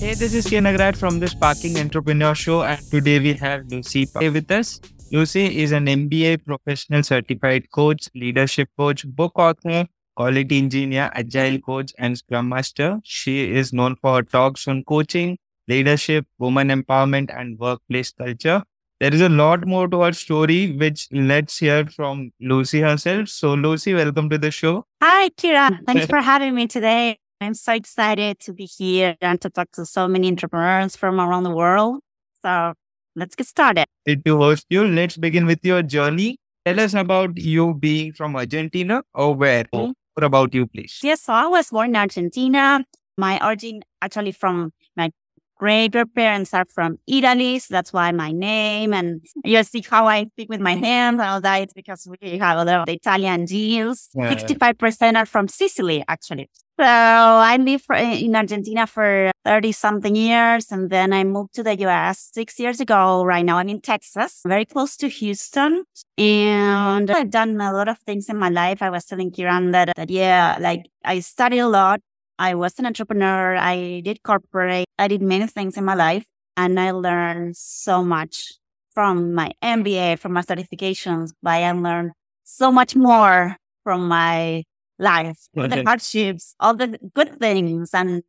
Hey, this is Nagaraj from the Sparking Entrepreneur Show, and today we have Lucy with us. Lucy is an MBA professional certified coach, leadership coach, book author, quality engineer, agile coach, and scrum master. She is known for her talks on coaching, leadership, woman empowerment, and workplace culture. There is a lot more to our story, which let's hear from Lucy herself. So, Lucy, welcome to the show. Hi, Kira. Thanks for having me today. I'm so excited to be here and to talk to so many entrepreneurs from around the world. So, let's get started. To host you, let's begin with your journey. Tell us about you being from Argentina or where? Mm-hmm. What about you, please? Yes, so I was born in Argentina. My origin actually from my great grandparents are from Italy. So that's why my name and you see how I speak with my hands and all that. It's because we have a lot of Italian genes. Yeah. 65% are from Sicily, actually. So I lived for, eh, in Argentina for 30 something years. And then I moved to the US six years ago. Right now I'm in Texas, very close to Houston. And I've done a lot of things in my life. I was telling Kiran that, that yeah, like I studied a lot. I was an entrepreneur. I did corporate. I did many things in my life and I learned so much from my MBA, from my certifications, but I learned so much more from my life, the hardships, all the good things and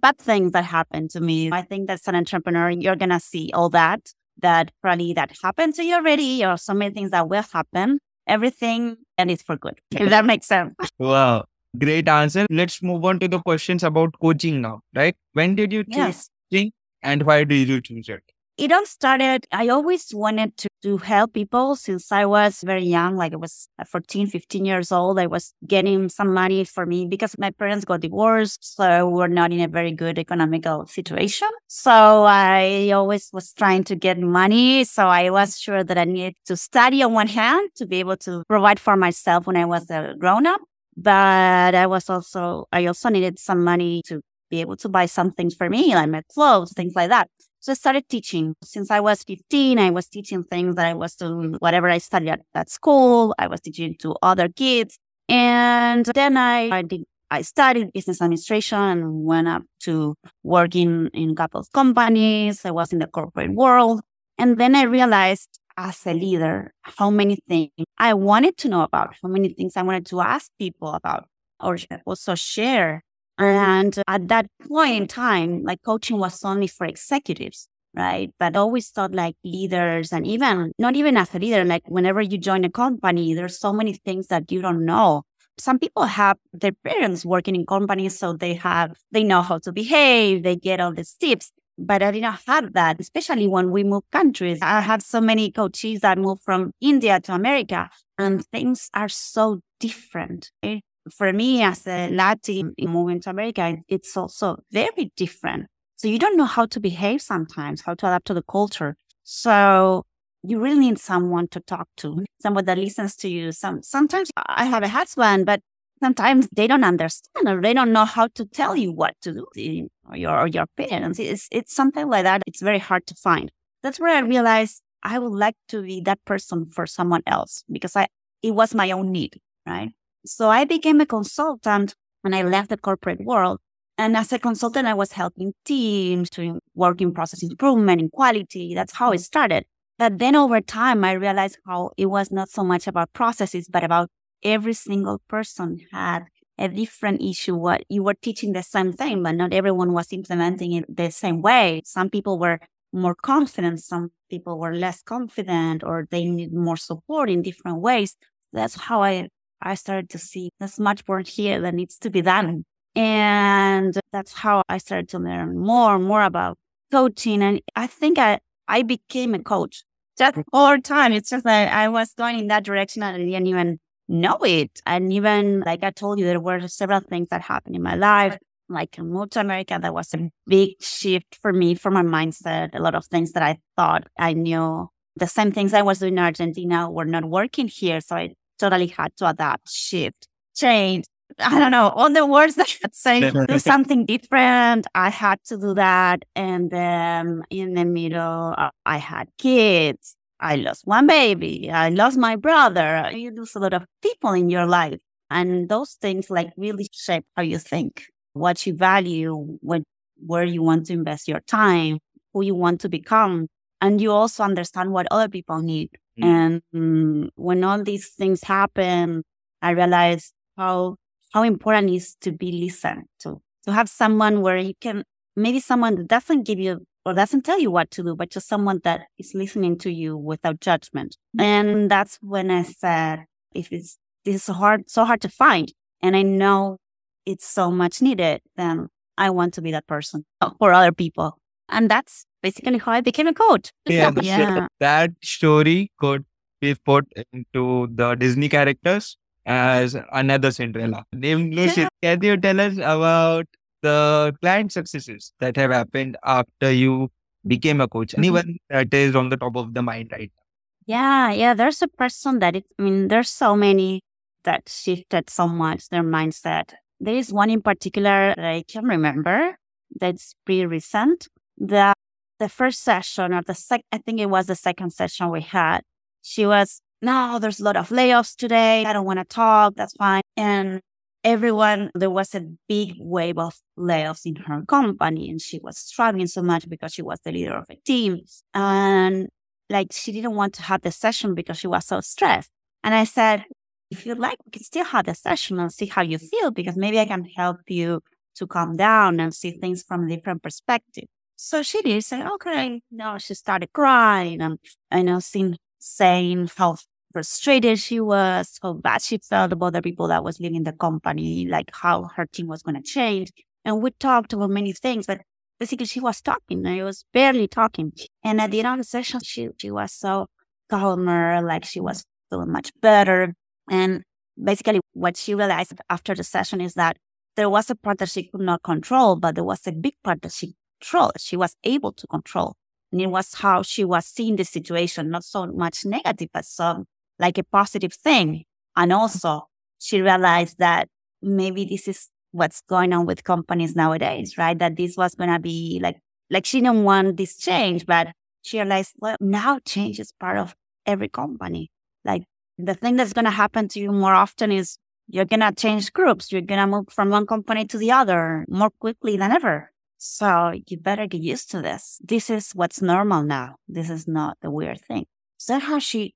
bad things that happened to me. I think that as an entrepreneur, you're going to see all that, that probably that happened to you already or so many things that will happen. Everything and it's for good, if that makes sense. Wow. Great answer. Let's move on to the questions about coaching now, right? When did you choose yes. coaching and why did you choose it? It all started, I always wanted to, to help people since I was very young, like I was uh, 14, 15 years old. I was getting some money for me because my parents got divorced. So we were not in a very good economical situation. So I always was trying to get money. So I was sure that I needed to study on one hand to be able to provide for myself when I was a grown up but I was also, I also needed some money to be able to buy some things for me, like my clothes, things like that. So I started teaching. Since I was 15, I was teaching things that I was doing, whatever I studied at, at school, I was teaching to other kids. And then I, I did I studied business administration and went up to working in a couple of companies. I was in the corporate world. And then I realized as a leader how many things I wanted to know about, how many things I wanted to ask people about or also share. And at that point in time, like coaching was only for executives, right? But I always thought like leaders and even not even as a leader, like whenever you join a company, there's so many things that you don't know. Some people have their parents working in companies, so they have, they know how to behave, they get all these tips but I did not have that, especially when we move countries. I have so many coaches that move from India to America, and things are so different. Eh? For me, as a Latin moving to America, it's also very different. So you don't know how to behave sometimes, how to adapt to the culture. So you really need someone to talk to, someone that listens to you. Some sometimes I have a husband, but sometimes they don't understand or they don't know how to tell you what to do or your, or your parents. It's, it's something like that. It's very hard to find. That's where I realized I would like to be that person for someone else because I, it was my own need, right? So I became a consultant and I left the corporate world. And as a consultant, I was helping teams to work in process improvement and quality. That's how it started. But then over time, I realized how it was not so much about processes, but about every single person had a different issue. What you were teaching the same thing, but not everyone was implementing it the same way. Some people were more confident. Some people were less confident or they need more support in different ways. That's how I, I started to see there's much more here that needs to be done. And that's how I started to learn more and more about coaching. And I think I, I became a coach just mm-hmm. all the time. It's just that I was going in that direction and I didn't even know it. And even like I told you, there were several things that happened in my life. Like I moved to America, that was a big shift for me, for my mindset. A lot of things that I thought I knew, the same things I was doing in Argentina were not working here. So I totally had to adapt, shift, change. I don't know, all the words that say do something different. I had to do that. And then in the middle, uh, I had kids. I lost one baby. I lost my brother. You lose a lot of people in your life. And those things like really shape how you think, what you value, what where you want to invest your time, who you want to become. And you also understand what other people need. Mm. And mm, when all these things happen, I realized how how important it is to be listened to, to have someone where you can maybe someone that doesn't give you or doesn't tell you what to do, but just someone that is listening to you without judgment. And that's when I said, if it's this is hard, so hard to find, and I know it's so much needed, then I want to be that person for other people. And that's basically how I became a coach. Yeah, yeah. that story could be put into the Disney characters as another Cinderella. Named Lucy, can you tell us about the client successes that have happened after you became a coach? Mm-hmm. Anyone that is on the top of the mind right now? Yeah, yeah. There's a person that it, I mean, there's so many that shifted so much their mindset. There is one in particular that I can remember that's pretty recent. The the first session or the sec I think it was the second session we had. She was, no, there's a lot of layoffs today. I don't want to talk. That's fine. And everyone, there was a big wave of layoffs in her company and she was struggling so much because she was the leader of a team. And like she didn't want to have the session because she was so stressed. And I said, if you like, we can still have the session and see how you feel because maybe I can help you to calm down and see things from a different perspective. So she did say, okay. No, she started crying and I know seeing saying how frustrated she was, how bad she felt about the people that was leaving the company, like how her team was going to change. And we talked about many things, but basically she was talking. I was barely talking. And at the end of the session, she, she was so calmer, like she was feeling much better. And basically, what she realized after the session is that there was a part that she could not control, but there was a big part that she controlled. She was able to control. And it was how she was seeing the situation, not so much negative, but some like a positive thing. And also, she realized that maybe this is what's going on with companies nowadays, right? That this was going to be like, like she didn't want this change, but she realized, well, now change is part of every company. Like the thing that's going to happen to you more often is you're going to change groups. You're going to move from one company to the other more quickly than ever. So you better get used to this. This is what's normal now. This is not the weird thing. So how she,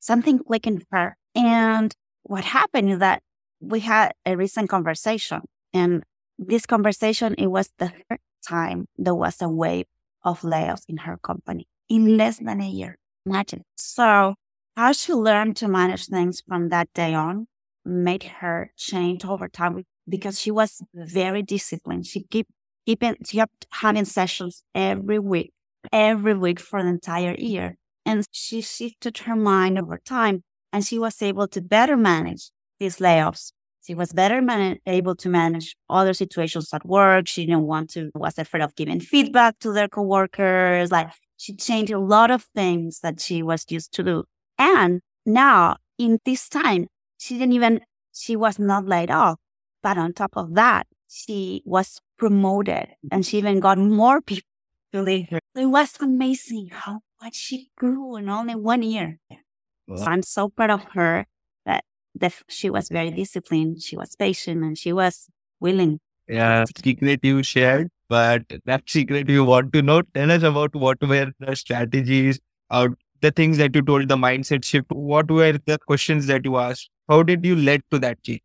something clicked in her. And what happened is that we had a recent conversation and this conversation, it was the third time there was a wave of layoffs in her company in less than a year. Imagine. So how she learned to manage things from that day on made her change over time because she was very disciplined. She kept she kept having sessions every week, every week for an entire year. And she shifted her mind over time and she was able to better manage these layoffs. She was better man- able to manage other situations at work. She didn't want to, was afraid of giving feedback to their coworkers. Like she changed a lot of things that she was used to do. And now in this time, she didn't even, she was not laid off. But on top of that, she was promoted and she even got more people to leave her. It was amazing how much she grew in only one year. So I'm so proud of her that, that she was very disciplined, she was patient, and she was willing. Yeah, secret you shared, but that secret you want to know, tell us about what were the strategies out the things that you told, the mindset shift, what were the questions that you asked? How did you lead to that change?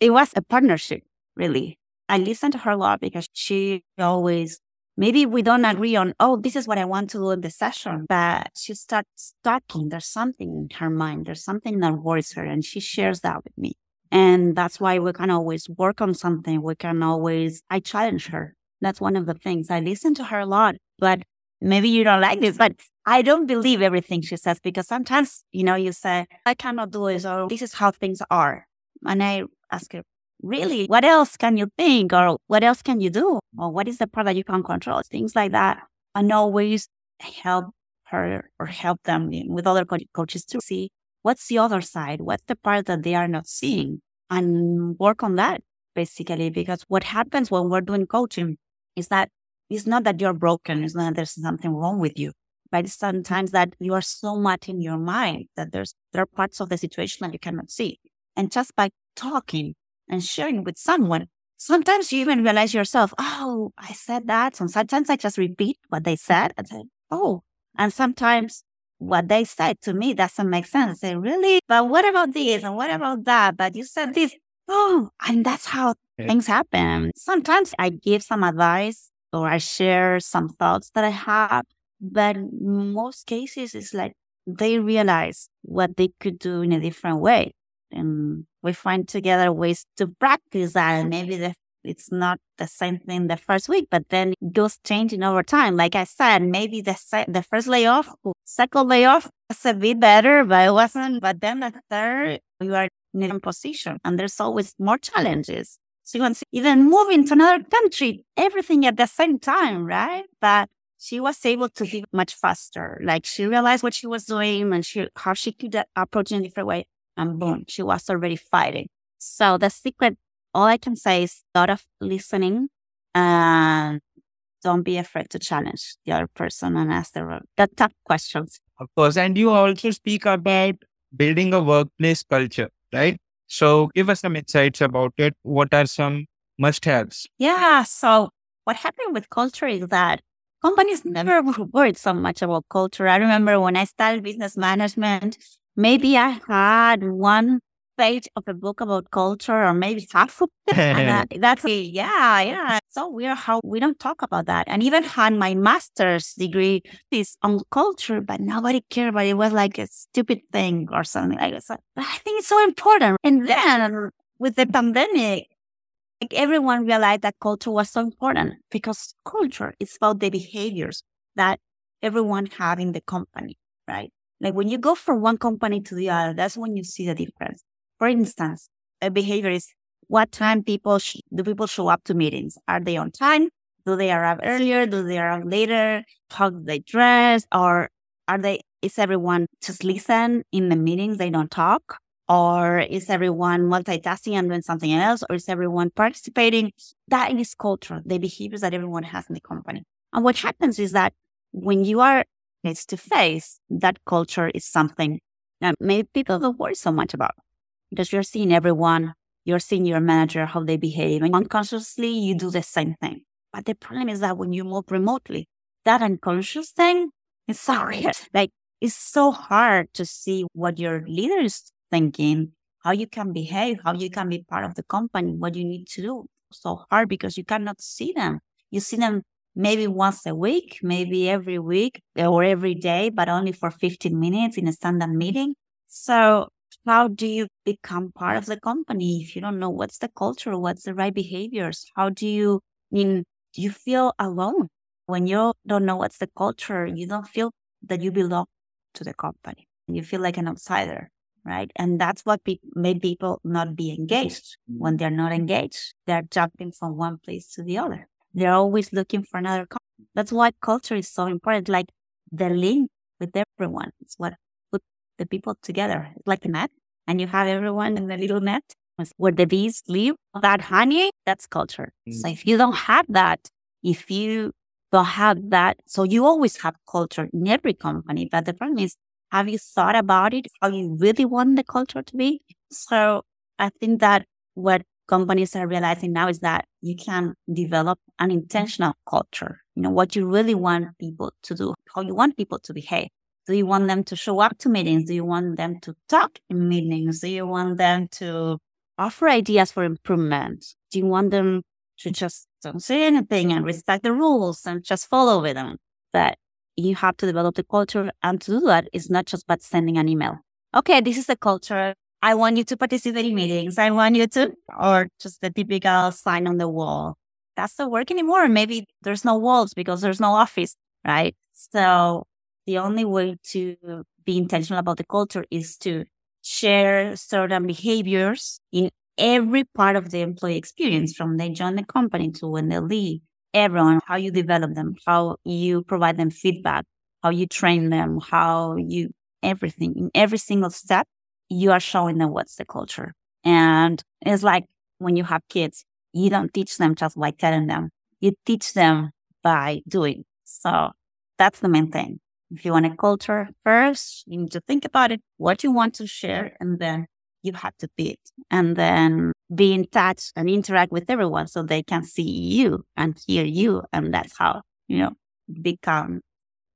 It was a partnership, really. I listen to her a lot because she always, maybe we don't agree on, oh, this is what I want to do in the session, but she starts talking. There's something in her mind. There's something that worries her and she shares that with me. And that's why we can always work on something. We can always, I challenge her. That's one of the things. I listen to her a lot, but maybe you don't like this, but I don't believe everything she says because sometimes, you know, you say, I cannot do this or this is how things are. And I ask her, really, what else can you think or what else can you do? Or what is the part that you can control? Things like that. And always help her or help them with other co- coaches to see what's the other side? What's the part that they are not seeing? And work on that basically, because what happens when we're doing coaching is that it's not that you're broken. It's not that there's something wrong with you. But sometimes that you are so much in your mind that there's there are parts of the situation that you cannot see. And just by talking and sharing with someone, sometimes you even realize yourself, oh, I said that. And sometimes I just repeat what they said and say, oh, and sometimes what they said to me doesn't make sense. I say, really? But what about this? And what about that? But you said this. Oh, and that's how things happen. Sometimes I give some advice or I share some thoughts that I have, but most cases it's like they realize what they could do in a different way. And we find together ways to practice that. And maybe the, it's not the same thing the first week, but then it goes changing over time. Like I said, maybe the se- the first layoff, second layoff was a bit better, but it wasn't. But then the third, you are in a position and there's always more challenges. She wants even moving to another country, everything at the same time, right? But she was able to be much faster. Like she realized what she was doing and she how she could approach in a different way. And boom, she was already fighting. So the secret, all I can say is a lot of listening and don't be afraid to challenge the other person and ask the, the tough questions. Of course. And you also speak about building a workplace culture, right? So give us some insights about it. What are some must haves? Yeah. So what happened with culture is that companies never worried so much about culture. I remember when I started business management, maybe I had one page of a book about culture or maybe half of it. that's yeah, yeah. It's so weird how we don't talk about that. And even had my master's degree is on culture, but nobody cared about it. It was like a stupid thing or something like that. So, but I think it's so important. And then with the pandemic, like everyone realized that culture was so important because culture is about the behaviors that everyone have in the company, right? Like when you go from one company to the other, that's when you see the difference. For instance, a behavior is what time people sh- do people show up to meetings? Are they on time? Do they arrive earlier? Do they arrive later? How do they dress? Or are they? Is everyone just listen in the meetings? They don't talk, or is everyone multitasking and doing something else, or is everyone participating? That is culture, the behaviors that everyone has in the company. And what happens is that when you are face to face, that culture is something that maybe people don't worry so much about because you're seeing everyone, you're seeing your manager, how they behave, and unconsciously you do the same thing. But the problem is that when you move remotely, that unconscious thing is so weird. Like it's so hard to see what your leader is thinking, how you can behave, how you can be part of the company, what you need to do. So hard because you cannot see them. You see them maybe once a week, maybe every week uh, or every day, but only for 15 minutes in a standard meeting. So how do you become part of the company if you don't know what's the culture, what's the right behaviors? How do you I mean do you feel alone when you don't know what's the culture? You don't feel that you belong to the company. You feel like an outsider, right? And that's what pe- made people not be engaged. When they're not engaged, they're jumping from one place to the other. They're always looking for another. Company. That's why culture is so important. Like the link with everyone. It's what put the people together. It's like a net, and you have everyone in the little net where the bees live. That honey, that's culture. Mm. So if you don't have that, if you don't have that, so you always have culture in every company. But the problem is, have you thought about it? How you really want the culture to be? So I think that what companies are realizing now is that you can develop an intentional culture. You know, what you really want people to do, how you want people to behave. Do you want them to show up to meetings? Do you want them to talk in meetings? Do you want them to offer ideas for improvement? Do you want them to just don't say anything and respect the rules and just follow with them? That you have to develop the culture. And to do that is not just about sending an email. Okay, this is the culture. I want you to participate in mm-hmm. meetings. I want you to, or just the typical sign on the wall. That's not work anymore. Maybe there's no walls because there's no office, right? So the only way to be intentional about the culture is to share certain behaviors in every part of the employee experience from they join the company to when they leave everyone how you develop them how you provide them feedback how you train them how you everything in every single step you are showing them what's the culture and it's like when you have kids you don't teach them just by telling them you teach them by doing so that's the main thing if you want a culture first, you need to think about it, what you want to share, and then you have to be it. And then be in touch and interact with everyone so they can see you and hear you. And that's how, you know, become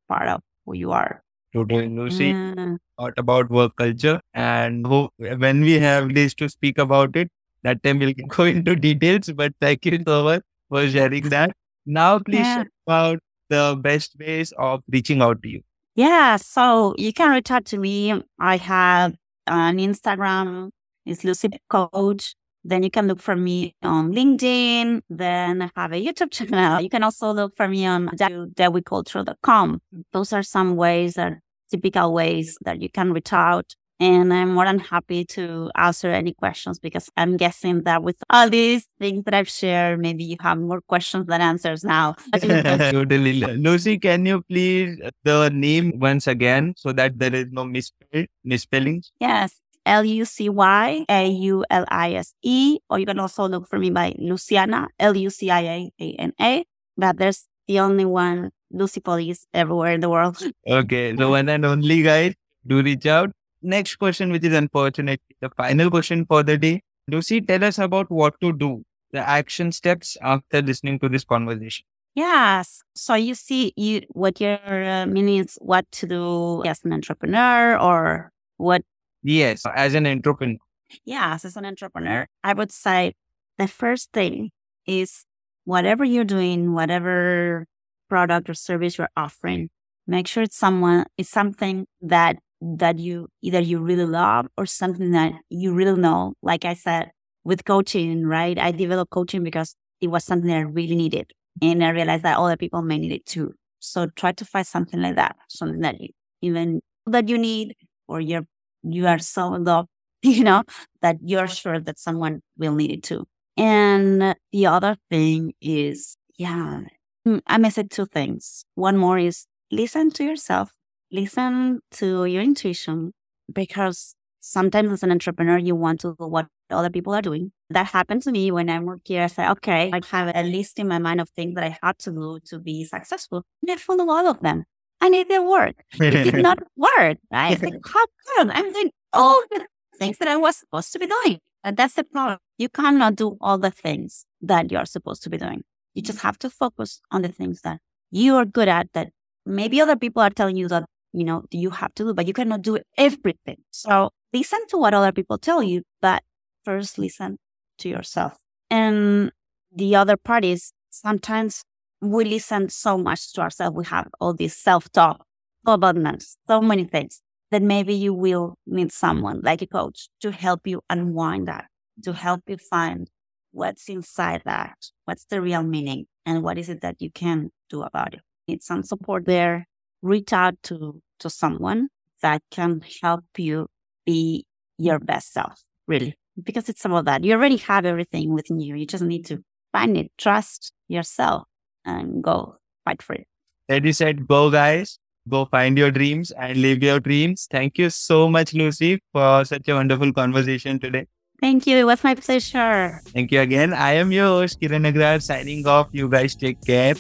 part of who you are. Totally, Lucy. Mm. What about work culture? And when we have this to speak about it, that time we'll go into details. But thank you so much for sharing that. Now, please Yeah. share about the best ways of reaching out to you. Yeah, so you can reach out to me. I have an Instagram, it's Lucy Coach. Then you can look for me on LinkedIn. Then I have a YouTube channel. You can also look for me on dewiculture.com. Those are some ways that typical ways that you can reach out. And I'm more than happy to answer any questions because I'm guessing that with all these things that I've shared, maybe you have more questions than answers now. totally. Lucy, can you please uh, the name once again so that there is no misspell, misspellings? Yes. L U C Y A U L I S E, or you can also look for me by Luciana, L U C I A A N A. But there's the only one, Lucy Police, everywhere in the world. Okay, the one and only guys, do reach out. Next question, which is unfortunately the final question for the day. Lucy, tell us about what to do, the action steps after listening to this conversation. Yes. So you see, you what your uh, meaning is what to do as an entrepreneur, or what Yes, as an entrepreneur. Yes, as an entrepreneur, I would say the first thing is whatever you're doing, whatever product or service you're offering, make sure it's someone it's something that that you either you really love or something that you really know. Like I said, with coaching, right? I developed coaching because it was something that I really needed. And I realized that other people may need it too. So try to find something like that, something that you even that you need or you're you are so in love, you know, that you're sure that someone will need it too. And the other thing is, yeah, mm, I may say two things. One more is listen to yourself, listen to your intuition, because sometimes as an entrepreneur, you want to do what other people are doing. That happened to me when I worked here. I said, okay, I have a list in my mind of things that I had to do to be successful. And I follow all of them. And it didn't work it did not work. Right? It's like, how come I'm doing all the things that I was supposed to be doing? And that's the problem. You cannot do all the things that you're supposed to be doing. You just have to focus on the things that you are good at that maybe other people are telling you that, you know, you have to do, but you cannot do everything. So listen to what other people tell you, but first listen to yourself. And the other part is sometimes we listen so much to ourselves. We have all this self talk, abundance, so many things that maybe you will need someone like a coach to help you unwind that, to help you find what's inside that, what's the real meaning, and what is it that you can do about it. Need some support there. Reach out to to someone that can help you be your best self, really, because it's about that. You already have everything within you. You just need to find it, trust yourself, and go fight for it. That you said, go guys, go find your dreams and live your dreams. Thank you so much, Lucy, for such a wonderful conversation today. Thank you. It was my pleasure. Thank you again. I am your host, Kiran Agrar, signing off. You guys take care.